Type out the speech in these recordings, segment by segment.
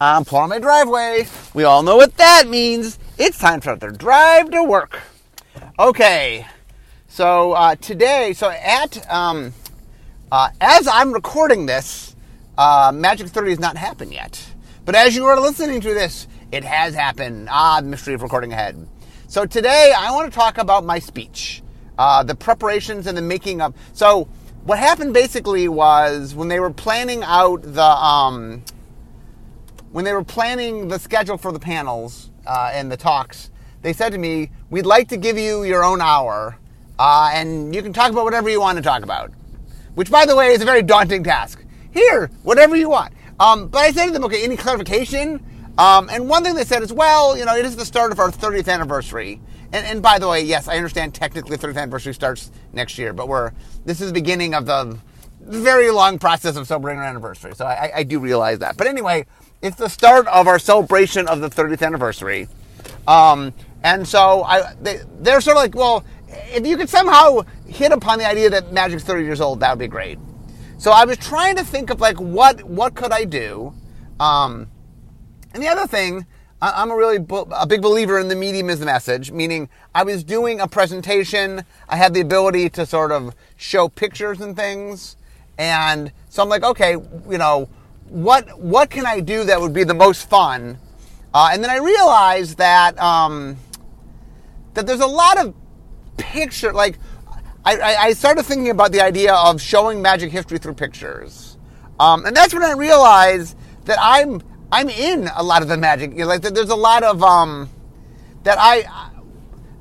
I'm pulling my driveway. We all know what that means. It's time for the drive to work. Okay, so uh, today, so at um, uh, as I'm recording this, uh, Magic 30 has not happened yet. But as you are listening to this, it has happened. Ah, the mystery of recording ahead. So today, I want to talk about my speech, uh, the preparations and the making of. So what happened basically was when they were planning out the um, when they were planning the schedule for the panels uh, and the talks, they said to me, "We'd like to give you your own hour, uh, and you can talk about whatever you want to talk about." Which, by the way, is a very daunting task. Here, whatever you want. Um, but I said to them, "Okay, any clarification?" Um, and one thing they said is, "Well, you know, it is the start of our 30th anniversary." And, and by the way, yes, I understand technically the 30th anniversary starts next year, but we're this is the beginning of the very long process of celebrating our anniversary. So I, I do realize that. But anyway, it's the start of our celebration of the 30th anniversary. Um, and so I, they, they're sort of like, well, if you could somehow hit upon the idea that Magic's 30 years old, that would be great. So I was trying to think of like what what could I do. Um, and the other thing, I'm a really a big believer in the medium is the message. Meaning, I was doing a presentation. I had the ability to sort of show pictures and things, and so I'm like, okay, you know, what what can I do that would be the most fun? Uh, and then I realized that um, that there's a lot of picture like I, I, started thinking about the idea of showing magic history through pictures, um, and that's when I realized that I'm I'm in a lot of the magic. You know, like there's a lot of um, that I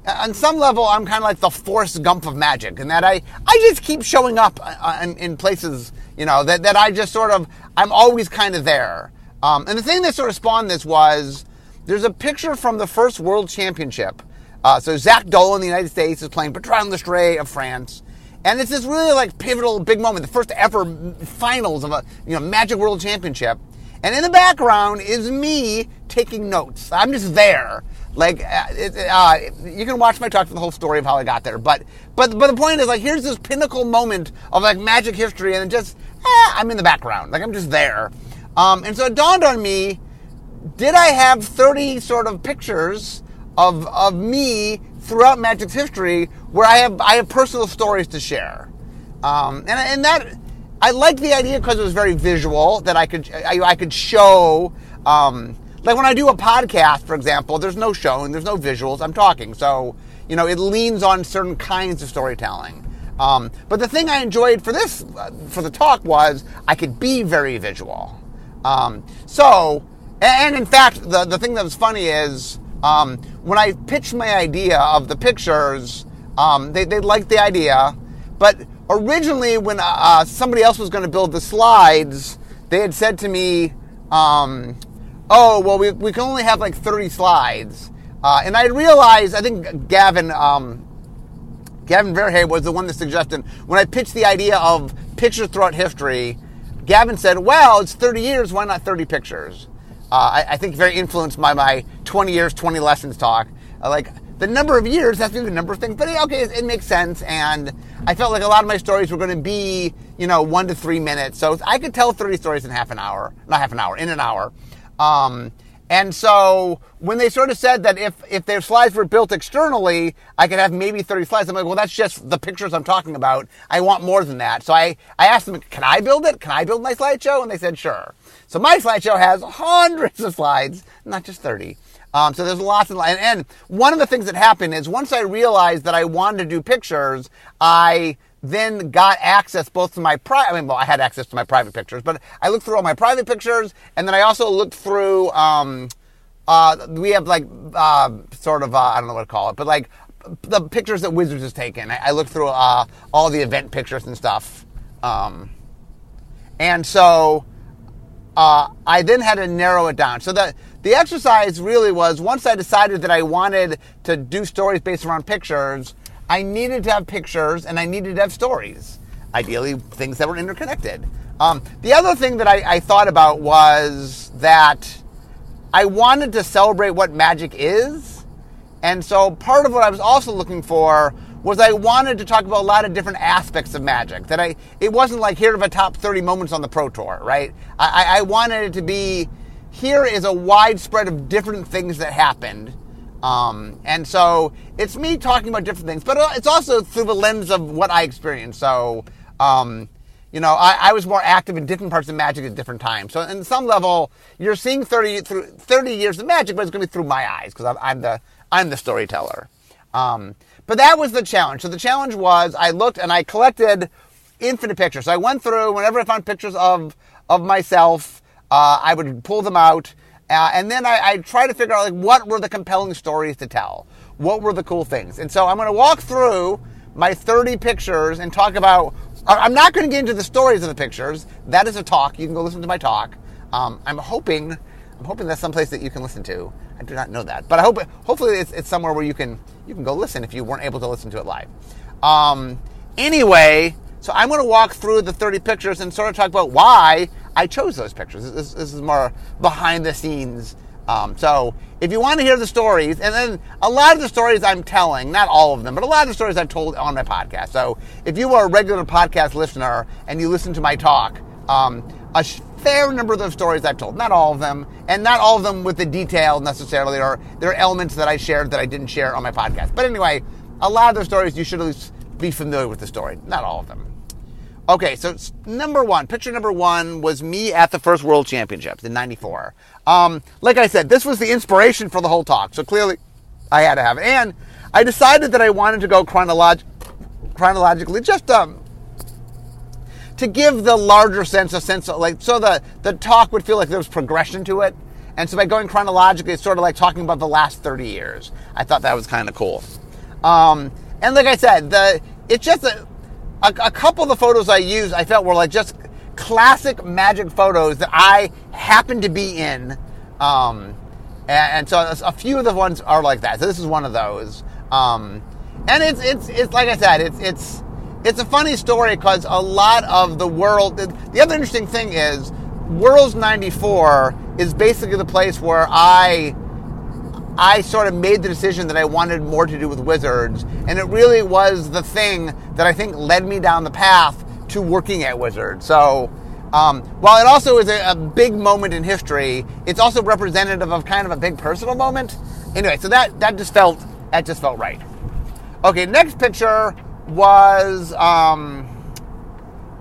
on some level I'm kind of like the Forrest Gump of magic, and that I I just keep showing up uh, in, in places you know that that I just sort of I'm always kind of there. Um, and the thing that sort of spawned this was there's a picture from the first World Championship. Uh, so Zak Dolan in the United States is playing Bertrand Lestrée of France. And it's this really like pivotal big moment, the first ever finals of a you know Magic World Championship. And in the background is me taking notes. I'm just there. Like, uh, uh, you can watch my talk for the whole story of how I got there. But, but, but the point is, like, here's this pinnacle moment of like magic history, and just, eh, I'm in the background. Like, I'm just there. Um, and so it dawned on me: Did I have 30 sort of pictures of of me throughout Magic's history where I have I have personal stories to share? Um, and and that I liked the idea because it was very visual that I could I, I could show. Um, like when I do a podcast, for example, there's no showing, there's no visuals. I'm talking, so you know it leans on certain kinds of storytelling. Um, but the thing I enjoyed for this uh, for the talk was I could be very visual. Um, so, and in fact, the the thing that was funny is um, when I pitched my idea of the pictures, um, they they liked the idea, but originally, when uh, uh somebody else was going to build the slides, they had said to me, um, "Oh, well, we, we can only have like 30 slides." Uh, and I realized, I think Gavin um, Gavin Verhey was the one that suggested when I pitched the idea of pictures throughout history. Gavin said, "Well, it's 30 years. Why not 30 pictures?" Uh, I, I, think very influenced by my 20 years, 20 lessons talk. Uh, like the number of years, has to that's the number of things, but okay, it, it, makes sense. And I felt like a lot of my stories were going to be, you know, one to three minutes. So I could tell 30 stories in half an hour, not half an hour, in an hour. Um, and so when they sort of said that if, if their slides were built externally, I could have maybe 30 slides, I'm like, well, that's just the pictures I'm talking about. I want more than that. So I, I asked them, can I build it? Can I build my slideshow? And they said, sure. So my slideshow has hundreds of slides, not just 30. Um, so there's lots of, and, and one of the things that happened is once I realized that I wanted to do pictures, I then got access both to my private, I mean, well, I had access to my private pictures, but I looked through all my private pictures, and then I also looked through, um, uh, we have like, uh, sort of, uh, I don't know what to call it, but like the pictures that Wizards has taken. I, I looked through, uh, all the event pictures and stuff. Um, and so, uh, I then had to narrow it down. So the the exercise really was once I decided that I wanted to do stories based around pictures, I needed to have pictures and I needed to have stories. Ideally, things that were interconnected. Um, the other thing that I, I thought about was that I wanted to celebrate what magic is. And so part of what I was also looking for was I wanted to talk about a lot of different aspects of magic. That I it wasn't like here are the top 30 moments on the Pro Tour, right? I, I wanted it to be here is a widespread of different things that happened. Um, and so it's me talking about different things, but uh, it's also through the lens of what I experienced. So, um, you know, I, I, was more active in different parts of magic at different times. So, in some level, you're seeing 30 through 30 years of magic, but it's going to be through my eyes because I'm, I'm, the I'm the storyteller. Um, but that was the challenge. So the challenge was I looked and I collected infinite pictures. So I went through whenever I found pictures of of myself, uh, I would pull them out uh, and then I, I try to figure out like what were the compelling stories to tell, what were the cool things, and so I'm going to walk through my 30 pictures and talk about. I'm not going to get into the stories of the pictures. That is a talk. You can go listen to my talk. Um, I'm hoping, I'm hoping that's someplace that you can listen to. I do not know that, but I hope, hopefully, it's, it's somewhere where you can you can go listen if you weren't able to listen to it live. Um, anyway, so I'm going to walk through the 30 pictures and sort of talk about why I chose those pictures. This, this is more behind the scenes. Um, so if you want to hear the stories, and then a lot of the stories I'm telling, not all of them, but a lot of the stories I've told on my podcast. So if you are a regular podcast listener and you listen to my talk, um, a fair number of those stories I've told, not all of them, and not all of them with the detail necessarily, or there are elements that I shared that I didn't share on my podcast. But anyway, a lot of those stories you should at least be familiar with the story, not all of them. Okay, so number one, picture number one was me at the first World Championships in '94. Um, like I said, this was the inspiration for the whole talk, so clearly I had to have it. And I decided that I wanted to go chronolog- chronologically, just um, to give the larger sense of sense, of, like so the the talk would feel like there was progression to it. And so by going chronologically, it's sort of like talking about the last 30 years. I thought that was kind of cool. Um, and like I said, the it's just a a, a couple of the photos I used, I felt were like just classic magic photos that I happened to be in. Um, and, and, so a few of the ones are like that. So this is one of those. Um, and it's it's it's like I said, it's it's it's a funny story because a lot of the world. The other interesting thing is, Worlds '94 is basically the place where I I sort of made the decision that I wanted more to do with Wizards, and it really was the thing that I think led me down the path to working at Wizards. So, um, while it also is a, a, big moment in history, it's also representative of kind of a big personal moment. Anyway, so that that just felt that just felt right. Okay, next picture was um,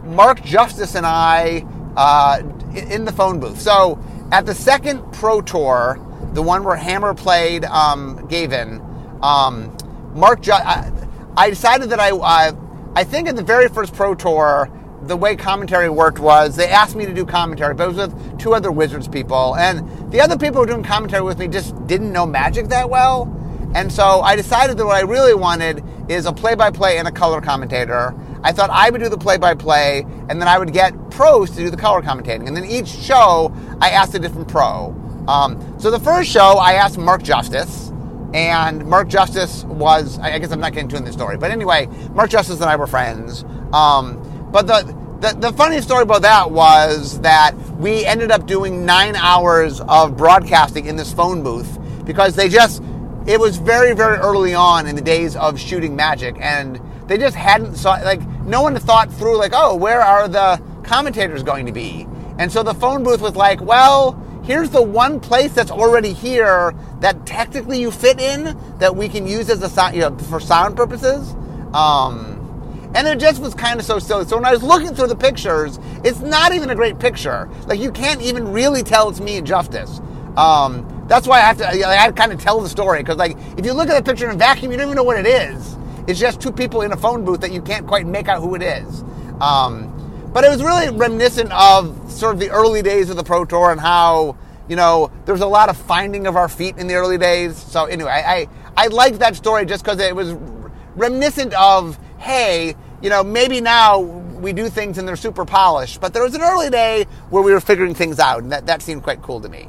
Mark Justice and I uh, in the phone booth. So at the second Pro Tour the one where Hammer played um, Gavin. Um, Mark, Ju- I, I, decided that I, I think in the very first Pro Tour, the way commentary worked was they asked me to do commentary, but it was with two other Wizards people, and the other people who were doing commentary with me just didn't know Magic that well, and so I decided that what I really wanted is a play-by-play and a color commentator. I thought I would do the play-by-play, and then I would get pros to do the color commentating, and then each show I asked a different pro. Um, so the first show, I asked Mark Justice, and Mark Justice was, I guess I'm not getting to in this story, but anyway, Mark Justice and I were friends. Um, but the, the, the funny story about that was that we ended up doing nine hours of broadcasting in this phone booth because they just, it was very, very early on in the days of shooting magic, and they just hadn't saw, like, no one thought through, like, oh, where are the commentators going to be? And so the phone booth was like, well, here's the one place that's already here that technically you fit in that we can use as a sound, you know, for sound purposes. Um, and it just was kind of so silly. So when I was looking through the pictures, it's not even a great picture. Like you can't even really tell it's me and Justice. Um, that's why I have to. I have to kind of tell the story because, like, if you look at the picture in a vacuum, you don't even know what it is. It's just two people in a phone booth that you can't quite make out who it is. Um, but it was really reminiscent of sort of the early days of the Pro Tour and how, you know, there was a lot of finding of our feet in the early days. So anyway, I, I, liked that story just because it was reminiscent of, hey, you know, maybe now we do things and they're super polished, but there was an early day where we were figuring things out, and that, that seemed quite cool to me.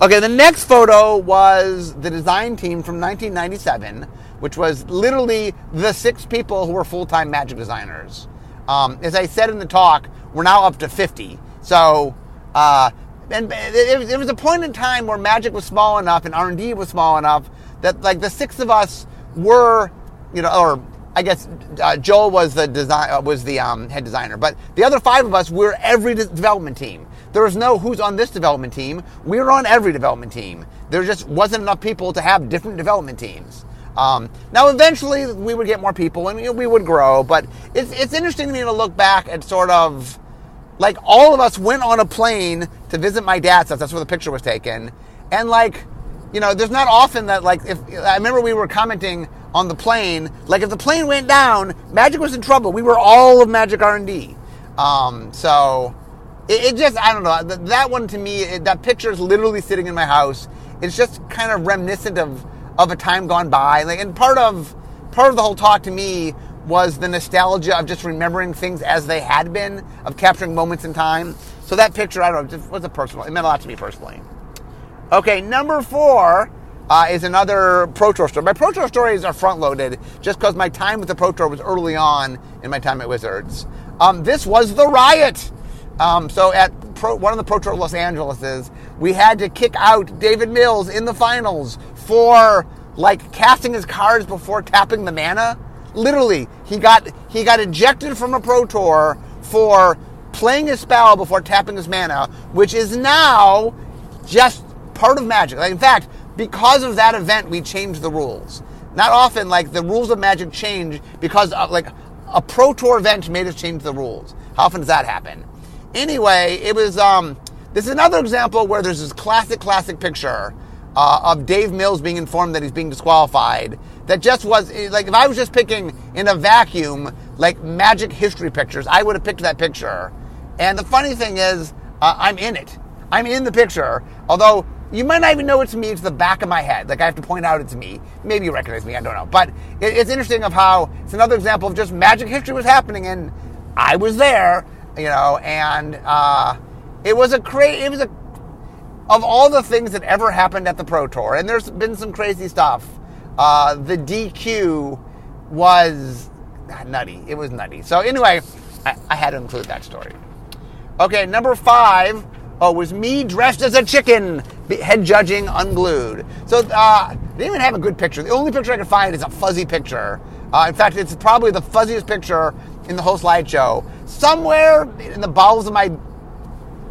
Okay, the next photo was the design team from 1997, which was literally the six people who were full time magic designers. Um, as I said in the talk, we're now up to 50. So, uh, and it, was a point in time where Magic was small enough and R&D was small enough that like the six of us were, you know, or I guess uh, Joel was the design uh, was the um, head designer, but the other five of us were every development team. there was no who's on this development team. We were on every development team. There just wasn't enough people to have different development teams. Um, now, eventually, we would get more people and you know, we would grow, but it's, it's interesting to me to look back and sort of like all of us went on a plane to visit my dad's house. That's where the picture was taken. And like, you know, there's not often that like if I remember we were commenting on the plane, like if the plane went down, Magic was in trouble. We were all of Magic R and D. Um, so it, it, just I don't know that, that one to me it, that picture is literally sitting in my house. It's just kind of reminiscent of of a time gone by. Like, and part of part of the whole talk to me was the nostalgia of just remembering things as they had been, of capturing moments in time. So that picture, I don't know, was a personal. It meant a lot to me personally. Okay, number four uh, is another Pro Tour story. My Pro Tour stories are front loaded just because my time with the Pro Tour was early on in my time at Wizards. Um, this was the riot. Um, so at Pro, one of the Pro Tour Los Angeleses, we had to kick out David Mills in the finals for like casting his cards before tapping the mana. Literally, he got he got ejected from a Pro Tour for playing his spell before tapping his mana, which is now just part of Magic. Like, in fact, because of that event, we changed the rules. Not often, like the rules of Magic change because of, like a Pro Tour event made us change the rules. How often does that happen? Anyway, it was. Um, this is another example where there's this classic, classic picture uh, of Dave Mills being informed that he's being disqualified. That just was like if I was just picking in a vacuum like Magic history pictures, I would have picked that picture. And the funny thing is, uh, I'm in it. I'm in the picture. Although you might not even know it's me. It's the back of my head. Like I have to point out it's me. Maybe you recognize me. I don't know. But it, it's interesting of how it's another example of just magic history was happening, and I was there. You know, and uh, it was a crazy. It was a of all the things that ever happened at the Pro Tour, and there's been some crazy stuff. Uh, the DQ was nutty. It was nutty. So anyway, I, I had to include that story. Okay, number five Oh, was me dressed as a chicken, head judging unglued. So uh, they didn't even have a good picture. The only picture I could find is a fuzzy picture. Uh, in fact, it's probably the fuzziest picture in the whole slideshow. Somewhere in the bowels of my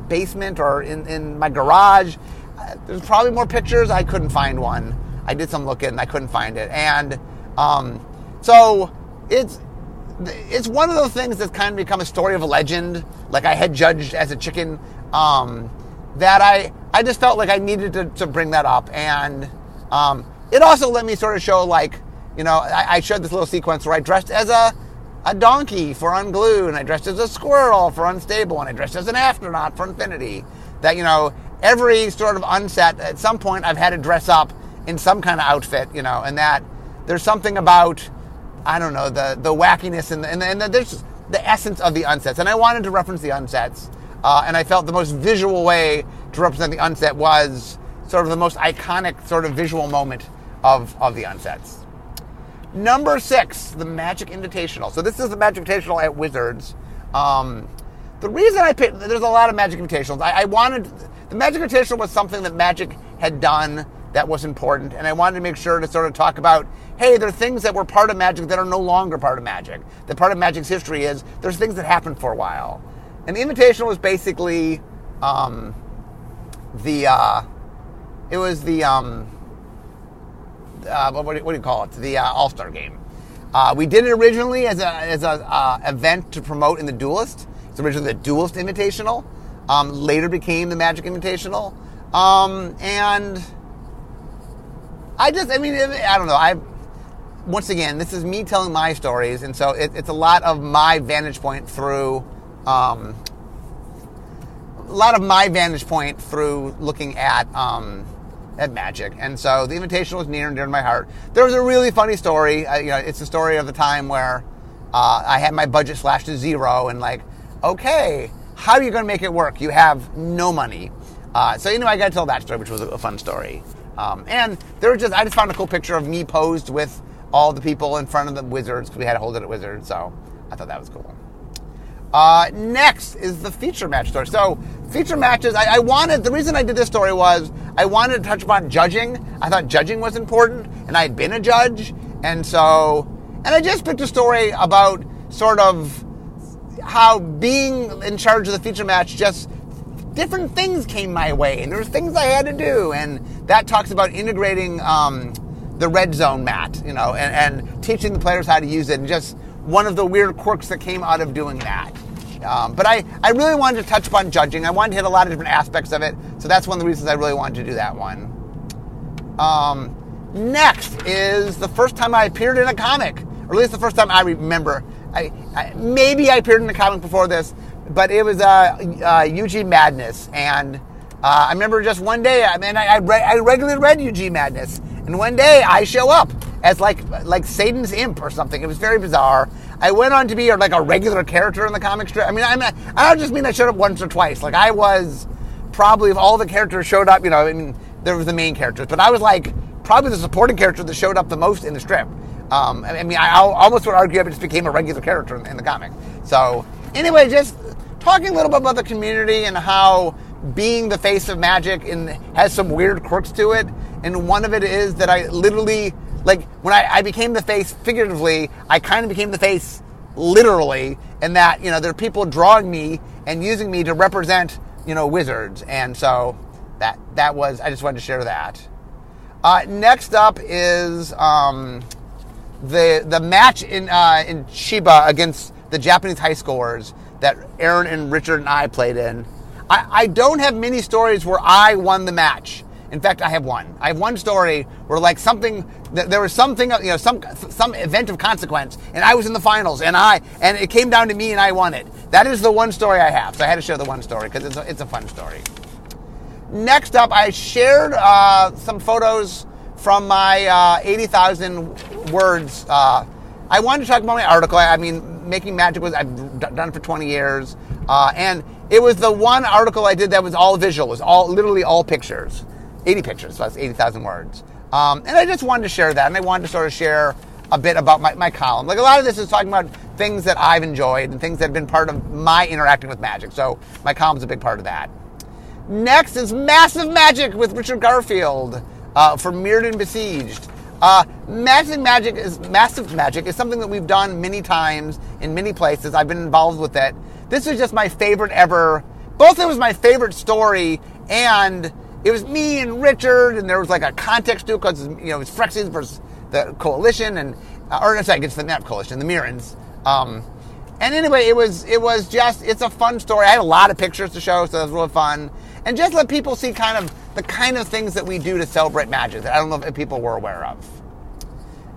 basement or in, in my garage, there's probably more pictures. I couldn't find one. I did some looking, I couldn't find it. And um, so it's it's one of those things that's kind of become a story of a legend. Like I had judged as a chicken um, that I I just felt like I needed to, to bring that up, and um, it also let me sort of show like you know I, I, showed this little sequence where I dressed as a a donkey for unglued, and I dressed as a squirrel for unstable, and I dressed as an astronaut for Unfinity. That you know every sort of unset at some point I've had to dress up in some kind of outfit, you know, and that there's something about I don't know the the wackiness and the, and, the, and the, there's the essence of the unsets, and I wanted to reference the unsets uh, and I felt the most visual way to represent the unset was sort of the most iconic sort of visual moment of, of the unsets. Number six, the Magic Invitational. So this is the Magic Invitational at Wizards. Um, the reason I picked, there's a lot of Magic Invitationals. I, I wanted, the Magic Invitational was something that Magic had done that was important, and I wanted to make sure to sort of talk about, hey, there are things that were part of Magic that are no longer part of Magic. That part of Magic's history is there's things that happened for a while. And the Invitational was basically um, the uh, it was the um, uh, what, do you call it? The uh, All Star game. Uh, we did it originally as a as a uh, event to promote in the Duelist. It's originally the Duelist Invitational. Um, later became the Magic Invitational. Um, and I just, I mean, I don't know. I once again, this is me telling my stories, and so it, it's a lot of my vantage point through um, a lot of my vantage point through looking at um, at Magic, and so the invitation was near and dear to my heart. There was a really funny story. You know, it's the story of the time where uh, I had my budget slashed to zero, and like, okay, how are you going to make it work? You have no money. Uh, so anyway, I got to tell that story, which was a, fun story. Um, and there was just I just found a cool picture of me posed with all the people in front of the Wizards because we had to hold it at Wizards. So I thought that was cool. Uh, next is the feature match story. So feature matches, I, I, wanted, the reason I did this story was I wanted to touch upon judging. I thought judging was important, and I had been a judge. And so, and I just picked a story about sort of how being in charge of the feature match just different things came my way, and there were things I had to do, and that talks about integrating um, the red zone mat, you know, and, and, teaching the players how to use it, and just one of the weird quirks that came out of doing that. Um, but I, I really wanted to touch upon judging. I wanted to hit a lot of different aspects of it, so that's one of the reasons I really wanted to do that one. Um, next is the first time I appeared in a comic, or at least the first time I remember. I, I maybe I appeared in a comic before this, but it was uh, uh, UG Madness, and uh, I remember just one day. I mean, I, I, re- I regularly read UG Madness, and one day I show up as like like Satan's imp or something. It was very bizarre. I went on to be like a regular character in the comic strip. I mean, I'm don't just mean I showed up once or twice. Like I was probably if all the characters showed up, you know, I mean, there was the main characters, but I was like probably the supporting character that showed up the most in the strip. Um, I mean, I almost would argue I just became a regular character in, in the comic. So anyway, just talking a little bit about the community and how being the face of magic and has some weird quirks to it. And one of it is that I literally, like, when I, I became the face figuratively, I kind of became the face literally, in that, you know, there are people drawing me and using me to represent, you know, wizards. And so that, that was, I just wanted to share that. Uh, next up is um, the, the match in, uh, in Chiba against the Japanese high schoolers that Aaron and Richard and I played in. I, I don't have many stories where I won the match. In fact, I have one. I have one story where like something there was something you know some some event of consequence, and I was in the finals, and I and it came down to me, and I won it. That is the one story I have. So I had to share the one story because it's a, it's a fun story. Next up, I shared uh, some photos from my uh, 80,000 words. Uh, I wanted to talk about my article. I mean, making magic was I've done it for 20 years, uh, and it was the one article I did that was all visual. It was all literally all pictures, 80 pictures, so that's 80,000 words. Um, and I just wanted to share that, and I wanted to sort of share a bit about my, my column. Like a lot of this is talking about things that I've enjoyed and things that have been part of my interacting with magic. So my column's a big part of that. Next is Massive Magic with Richard Garfield uh, for Mirrodin Besieged. Uh, massive magic is massive magic is something that we've done many times in many places. I've been involved with it. This was just my favorite ever. Both it was my favorite story, and it was me and Richard, and there was like a context to it because you know it was Phyrexians versus the coalition, and uh, or sorry, against the NAP coalition, the Mirrans. Um, and anyway, it was it was just it's a fun story. I had a lot of pictures to show, so it was really fun, and just let people see kind of the kind of things that we do to celebrate magic that I don't know if people were aware of.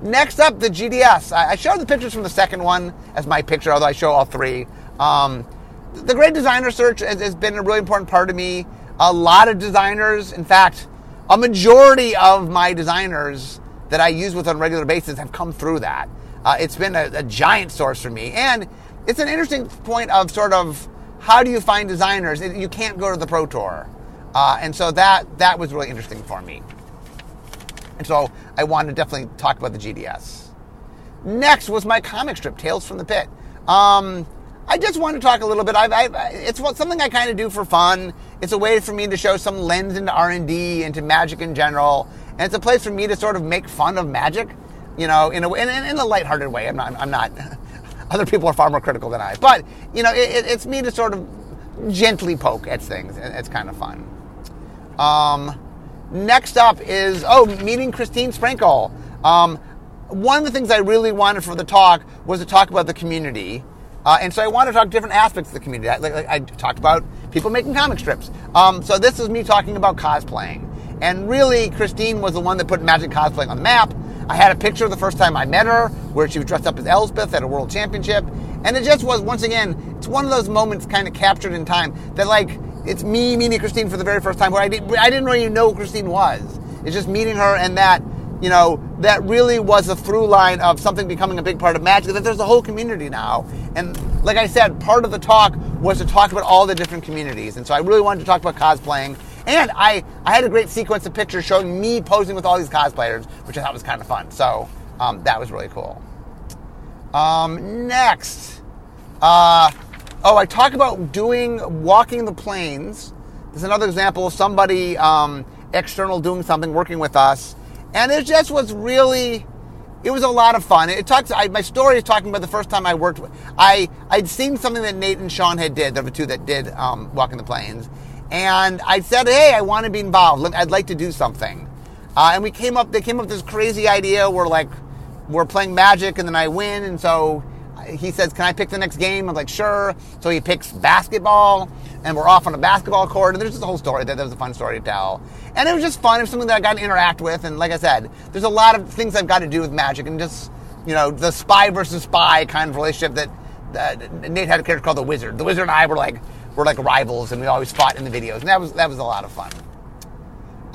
Next up, the GDS. I showed the pictures from the second one as my picture, although I show all three. Um, the Great Designer Search has, has, been a really important part of me. A lot of designers, in fact, a majority of my designers that I use with on a regular basis have come through that. Uh, it's been a, a, giant source for me. And it's an interesting point of sort of how do you find designers? You can't go to the Pro Tour. Uh, and so that, that was really interesting for me. And so I wanted to definitely talk about the GDS. Next was my comic strip, Tales from the Pit. Um, I just want to talk a little bit. I've, I've, it's something I kind of do for fun. It's a way for me to show some lens into R and D, into magic in general, and it's a place for me to sort of make fun of magic, you know, in a in, in a lighthearted way. I'm not. I'm not. Other people are far more critical than I, but you know, it, it's me to sort of gently poke at things. It's kind of fun. Um, Next up is, oh, meeting Christine Sprinkle. Um, one of the things I really wanted for the talk was to talk about the community. Uh, and so I want to talk different aspects of the community. Like I talked about people making comic strips. Um, so this is me talking about cosplaying. And really, Christine was the one that put magic cosplaying on the map. I had a picture of the first time I met her where she was dressed up as Elspeth at a world championship. And it just was, once again, it's one of those moments kind of captured in time that, like, it's me meeting Christine for the very first time where I, did, I didn't really know who Christine was. It's just meeting her and that, you know, that really was a through line of something becoming a big part of magic, that there's a whole community now. And like I said, part of the talk was to talk about all the different communities. And so I really wanted to talk about cosplaying. And I, I had a great sequence of pictures showing me posing with all these cosplayers, which I thought was kind of fun. So um, that was really cool. Um, next, uh, Oh, I talk about doing walking the planes. There's another example of somebody um, external doing something, working with us, and it just was really. It was a lot of fun. It talks. I, my story is talking about the first time I worked. With, I I'd seen something that Nate and Sean had did. There were two that did um, walking the planes, and I said, "Hey, I want to be involved. I'd like to do something." Uh, and we came up. They came up with this crazy idea. We're like, we're playing Magic, and then I win, and so he says, "Can I pick the next game?" I'm like, "Sure." So he picks basketball, and we're off on a basketball court, and there's just a whole story. That, that was a fun story to tell, and it was just fun. It was something that I got to interact with, and like I said, there's a lot of things I've got to do with Magic, and just you know, the spy versus spy kind of relationship that uh, Nate had a character called the Wizard. The Wizard and I were like were like rivals, and we always fought in the videos, and that was that was a lot of fun.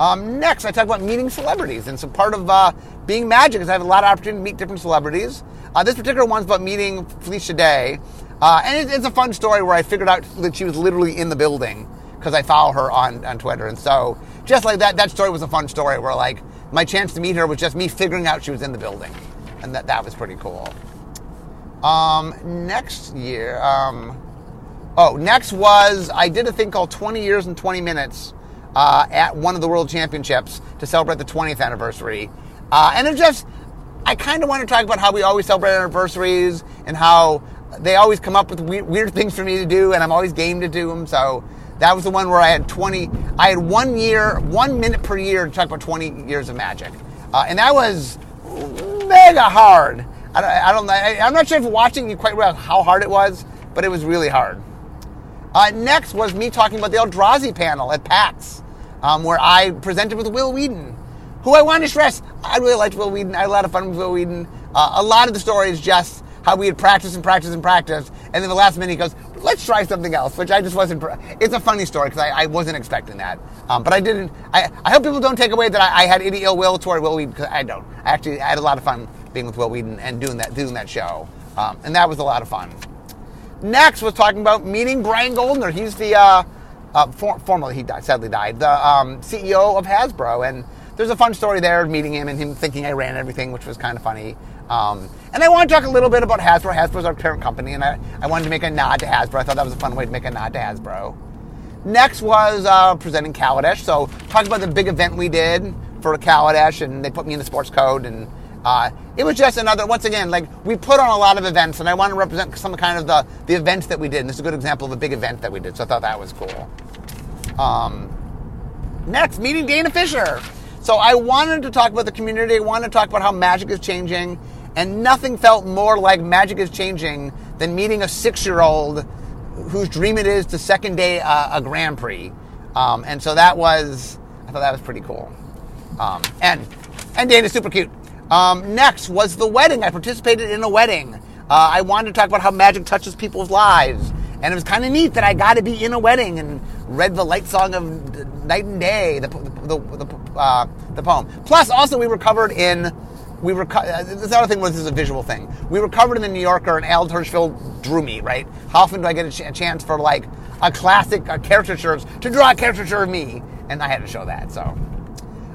Um, next, I talk about meeting celebrities, and so part of uh, being magic is I have a lot of opportunity to meet different celebrities. Uh, this particular one's about meeting Felicia Day, uh, and it, it's a fun story where I figured out that she was literally in the building because I follow her on, on Twitter, and so just like that, that story was a fun story where like my chance to meet her was just me figuring out she was in the building, and that that was pretty cool. Um, next year, um, oh, next was I did a thing called 20 Years and 20 Minutes uh, at one of the World Championships to celebrate the 20th anniversary. Uh, and it just, I kind of want to talk about how we always celebrate anniversaries and how they always come up with weird, weird things for me to do, and I'm always game to do them. So that was the one where I had 20, I had one year, one minute per year to talk about 20 years of magic. Uh, and that was mega hard. I, I don't know. I'm not sure if watching you quite realize how hard it was, but it was really hard. Uh, next was me talking about the Eldrazi panel at PAX, um, where I presented with Wil Wheaton, who I want to stress, I really liked Wil Wheaton. I had a lot of fun with Wil Wheaton. Uh, a lot of the story is just how we had practiced and practiced and practiced, and then the last minute he goes, "Let's try something else," which I just wasn't. It's a funny story because I, I, wasn't expecting that, um, but I didn't. I, I hope people don't take away that I, I had any ill will toward Wil Wheaton because I don't. I actually had a lot of fun being with Wil Wheaton and doing that doing that show, um, and that was a lot of fun. Next was talking about meeting Brian Goldner. He's the uh, uh, for, formerly he died, sadly died, the um, CEO of Hasbro, and there's a fun story there meeting him and him thinking I ran everything, which was kind of funny. Um, and I want to talk a little bit about Hasbro. Hasbro's our parent company, and I, I wanted to make a nod to Hasbro. I thought that was a fun way to make a nod to Hasbro. Next was uh, presenting Kaladesh. So talk about the big event we did for Kaladesh, and they put me in the sports code and uh, it was just another, once again, like we put on a lot of events, and I want to represent some kind of the, the events that we did. And this is a good example of a big event that we did, so I thought that was cool. Um, next, meeting Dana Fisher. So I wanted to talk about the community, I wanted to talk about how magic is changing, and nothing felt more like magic is changing than meeting a six year old whose dream it is to second day a, a Grand Prix. Um, and so that was, I thought that was pretty cool. Um, and, and Dana's super cute. Um, next was the wedding. I participated in a wedding. Uh, I wanted to talk about how magic touches people's lives. And it was kind of neat that I got to be in a wedding and read the light song of night and day, the, the, the, uh, the poem. Plus, also, we were covered in, we were, uh, this other thing was this is a visual thing. We were covered in the New Yorker and Al Hirschfeld drew me, right? How often do I get a, ch- a chance for like a classic a caricature to draw a caricature of me? And I had to show that, so.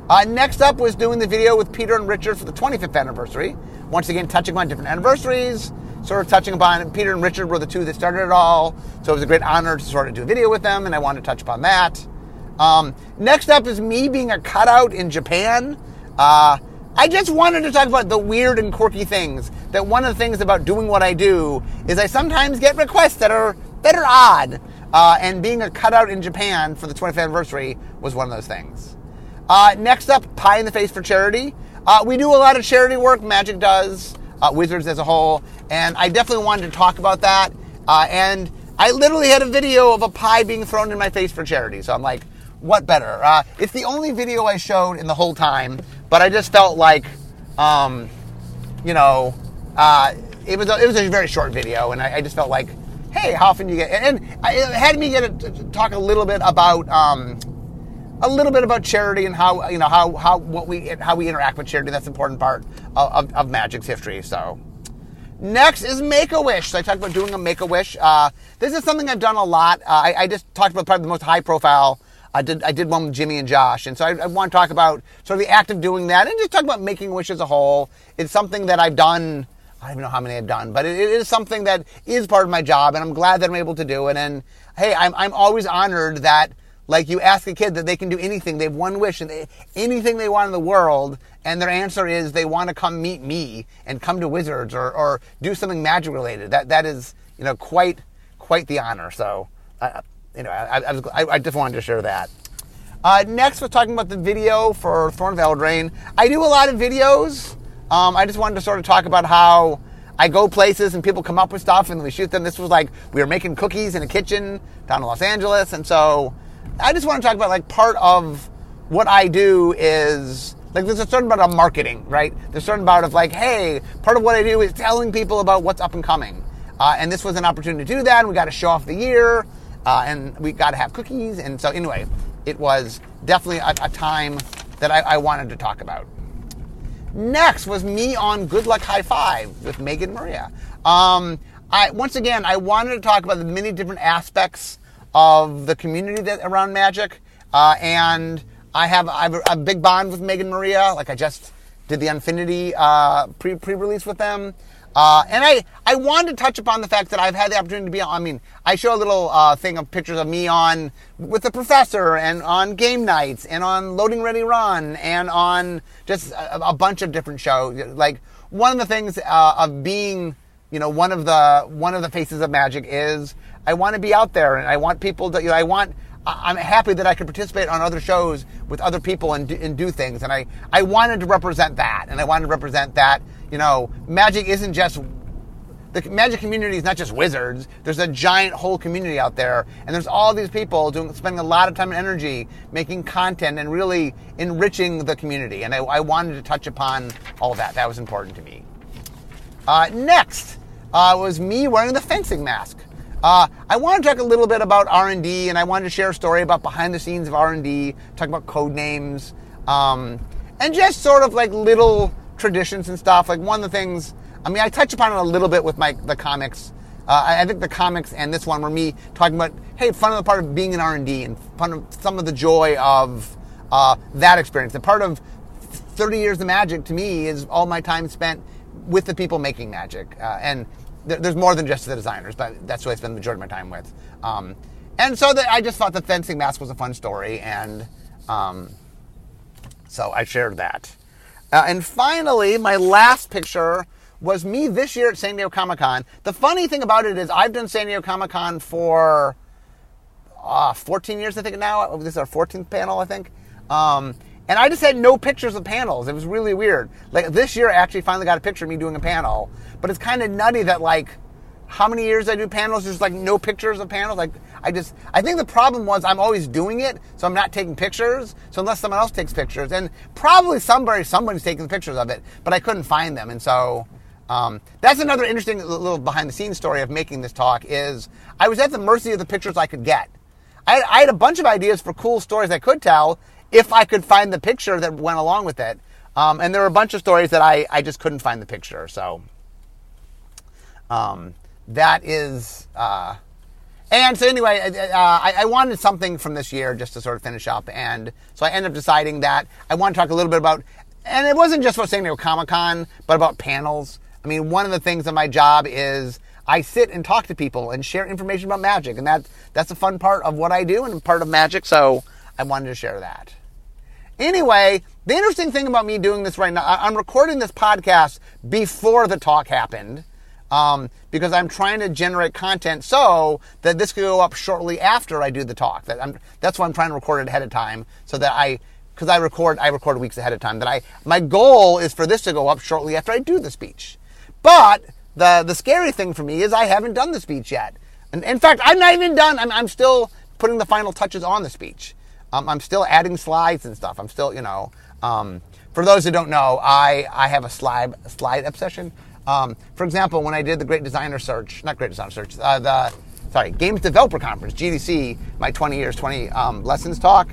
Uh, next up was doing the video with Peter and Richard for the 25th anniversary. Once again, touching on different anniversaries, sort of touching upon Peter and Richard were the two that started it all. So it was a great honor to sort of do a video with them, and I wanted to touch upon that. Um, next up is me being a cutout in Japan. Uh, I just wanted to talk about the weird and quirky things. That one of the things about doing what I do is I sometimes get requests that are that are odd. Uh, and being a cutout in Japan for the 25th anniversary was one of those things. Uh, next up, Pie in the Face for Charity. Uh, we do a lot of charity work, Magic does, uh, Wizards as a whole, and I definitely wanted to talk about that. Uh, and I literally had a video of a pie being thrown in my face for charity, so I'm like, what better? Uh, it's the only video I showed in the whole time, but I just felt like, um, you know, uh, it was a, it was a very short video, and I, I, just felt like, hey, how often do you get? And, and it had me get a, talk a little bit about. Um, a little bit about charity and how you know how how what we how we interact with charity. That's an important part of, of, of Magic's history. So. Next is Make a Wish. So I talked about doing a Make a Wish. Uh, this is something I've done a lot. Uh, I, I, just talked about probably the most high profile. I did I did one with Jimmy and Josh, and so I, I, want to talk about sort of the act of doing that, and just talk about making a wish as a whole. It's something that I've done. I don't even know how many I've done, but it, it is something that is part of my job, and I'm glad that I'm able to do it. And hey, I'm I'm always honored that like you ask a kid that they can do anything, they have one wish and they, anything they want in the world, and their answer is they want to come meet me and come to Wizards or, or do something magic related. That that is you know quite quite the honor. So uh, know I, I, was, I, I just wanted to share that. Uh, next, we're talking about the video for Throne of Eldraine. I do a lot of videos. Um, I just wanted to sort of talk about how I go places and people come up with stuff and we shoot them. This was like we were making cookies in a kitchen down in Los Angeles, and so I just want to talk about like part of what I do is like there's a certain amount of marketing, right? There's a certain amount of like, hey, part of what I do is telling people about what's up and coming. Uh, and this was an opportunity to do that, and we got to show off the year, uh, and we got to have cookies. And so, anyway, it was definitely a, a time that I, I, wanted to talk about. Next was me on Good Luck High Five with Megan Maria. Um, I once again I wanted to talk about the many different aspects of the community that around Magic, uh, and I have, I have a, big bond with Megan Maria. Like I just did the Unfinity uh, pre pre release with them. Uh, and I, I wanted to touch upon the fact that I've had the opportunity to be on. I mean, I show a little uh, thing of pictures of me on with the professor and on game nights and on Loading Ready Run and on just a, a bunch of different shows. Like one of the things uh, of being, you know, one of the one of the faces of Magic is I want to be out there and I want people to, you know, I want I'm happy that I could participate on other shows with other people and do, and do things. And I, I wanted to represent that. And I wanted to represent that, you know, magic isn't just, the magic community is not just wizards. There's a giant whole community out there. And there's all these people doing, spending a lot of time and energy making content and really enriching the community. And I, I wanted to touch upon all that. That was important to me. Uh, next uh, was me wearing the fencing mask. Uh, I want to talk a little bit about R&D, and I wanted to share a story about behind the scenes of R&D, talk about code names, um, and just sort of like little traditions and stuff. Like one of the things, I mean, I touch upon it a little bit with my the comics. Uh, I think the comics and this one were me talking about, hey, fun of the part of being in R&D and fun of some of the joy of uh, that experience. And part of 30 years of magic to me is all my time spent with the people making magic. Uh, and there's more than just the designers, but that's who I spend the majority of my time with. Um, and so the, I just thought the fencing mask was a fun story, and um, so I shared that. Uh, and finally, my last picture was me this year at San Diego Comic Con. The funny thing about it is, I've done San Diego Comic Con for uh, 14 years, I think now. This is our 14th panel, I think. Um, and I just had no pictures of panels. It was really weird. Like this year, I actually finally got a picture of me doing a panel. But it's kind of nutty that like how many years I do panels, there's like no pictures of panels. Like I just, I think the problem was I'm always doing it, so I'm not taking pictures. So unless someone else takes pictures, and probably somebody, somebody's taking pictures of it, but I couldn't find them, and so um, that's another interesting little behind the scenes story of making this talk. Is I was at the mercy of the pictures I could get. I I had a bunch of ideas for cool stories I could tell, if I could find the picture that went along with it. Um, and there were a bunch of stories that I, I just couldn't find the picture. So um, that is. Uh, and so anyway, uh, I, I, wanted something from this year just to sort of finish up, and so I ended up deciding that I want to talk a little bit about, and it wasn't just about San Diego Comic Con, but about panels. I mean, one of the things of my job is I sit and talk to people and share information about magic, and that that's a fun part of what I do and part of magic. So I wanted to share that. Anyway, the interesting thing about me doing this right now, I'm recording this podcast before the talk happened. Um, because I'm trying to generate content so that this could go up shortly after I do the talk. That I'm, that's why I'm trying to record it ahead of time so that I, because I record, I record weeks ahead of time. That I, my goal is for this to go up shortly after I do the speech. But the the scary thing for me is I haven't done the speech yet. And in fact, I'm not even done. I'm, I'm still putting the final touches on the speech. Um, I'm still adding slides and stuff. I'm still, you know, um, for those who don't know, I, I have a slide slide obsession. Um, for example, when I did the Great Designer Search, not Great Designer Search, uh, the sorry Games Developer Conference (GDC), my 20 years, 20 um, lessons talk.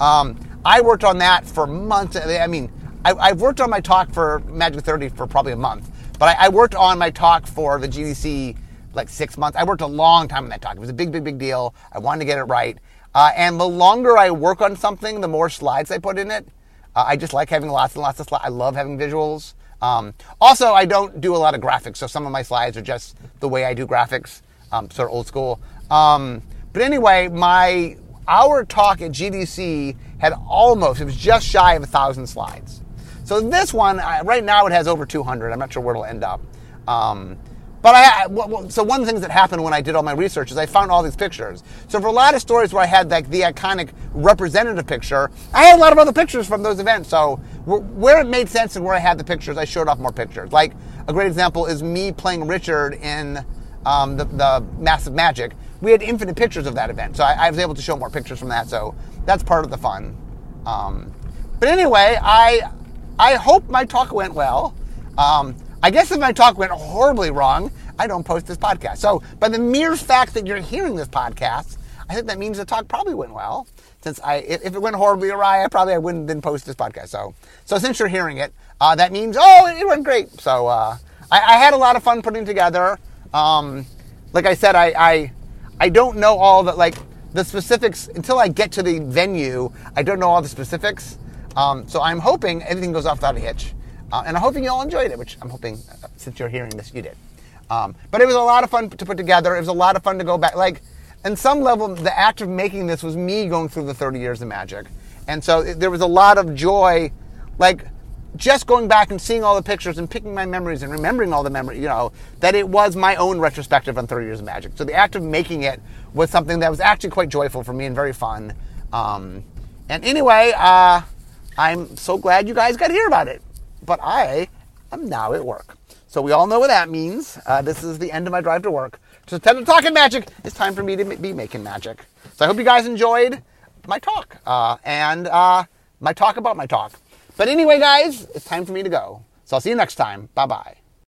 Um, I worked on that for months. I mean, I, have worked on my talk for Magic 30 for probably a month, but I, I worked on my talk for the GDC like six months. I worked a long time on that talk. It was a big, big, big deal. I wanted to get it right. Uh, and the longer I work on something, the more slides I put in it. Uh, I just like having lots and lots of slides. I love having visuals. Um, also, I don't do a lot of graphics, so some of my slides are just the way I do graphics, um, sort of old school. Um, but anyway, my our talk at GDC had almost, it was just shy of a thousand slides. So this one, right now, it has over 200. I'm not sure where it'll end up. But I, so one of the things that happened when I did all my research is I found all these pictures. So for a lot of stories where I had like the iconic representative picture, I had a lot of other pictures from those events. So where it made sense and where I had the pictures, I showed off more pictures. Like a great example is me playing Richard in um, the, the Massive Magic. We had infinite pictures of that event, so I, I, was able to show more pictures from that. So that's part of the fun. Um, but anyway, I I hope my talk went well. Um, I guess if my talk went horribly wrong, I don't post this podcast. So, by the mere fact that you're hearing this podcast, I think that means the talk probably went well. Since I, if it went horribly awry, I probably I wouldn't then post this podcast. So, so since you're hearing it, uh, that means oh, it went great. So, uh, I, I, had a lot of fun putting together. Um, like I said, I, I, I don't know all the like the specifics until I get to the venue. I don't know all the specifics. Um, so I'm hoping everything goes off without a hitch. Uh, and I'm hoping you all enjoyed it, which I'm hoping, uh, since you're hearing this, you did. Um, but it was a lot of fun to put together. It was a lot of fun to go back. Like, in some level, the act of making this was me going through the 30 years of magic. And so it, there was a lot of joy, like, just going back and seeing all the pictures and picking my memories and remembering all the memories, you know, that it was my own retrospective on 30 years of magic. So the act of making it was something that was actually quite joyful for me and very fun. Um, and anyway, uh, I'm so glad you guys got to hear about it but I am now at work. So we all know what that means. Uh, this is the end of my drive to work. So instead of talking magic, it's time for me to be making magic. So I hope you guys enjoyed my talk uh, and uh, my talk about my talk. But anyway, guys, it's time for me to go. So I'll see you next time. Bye bye.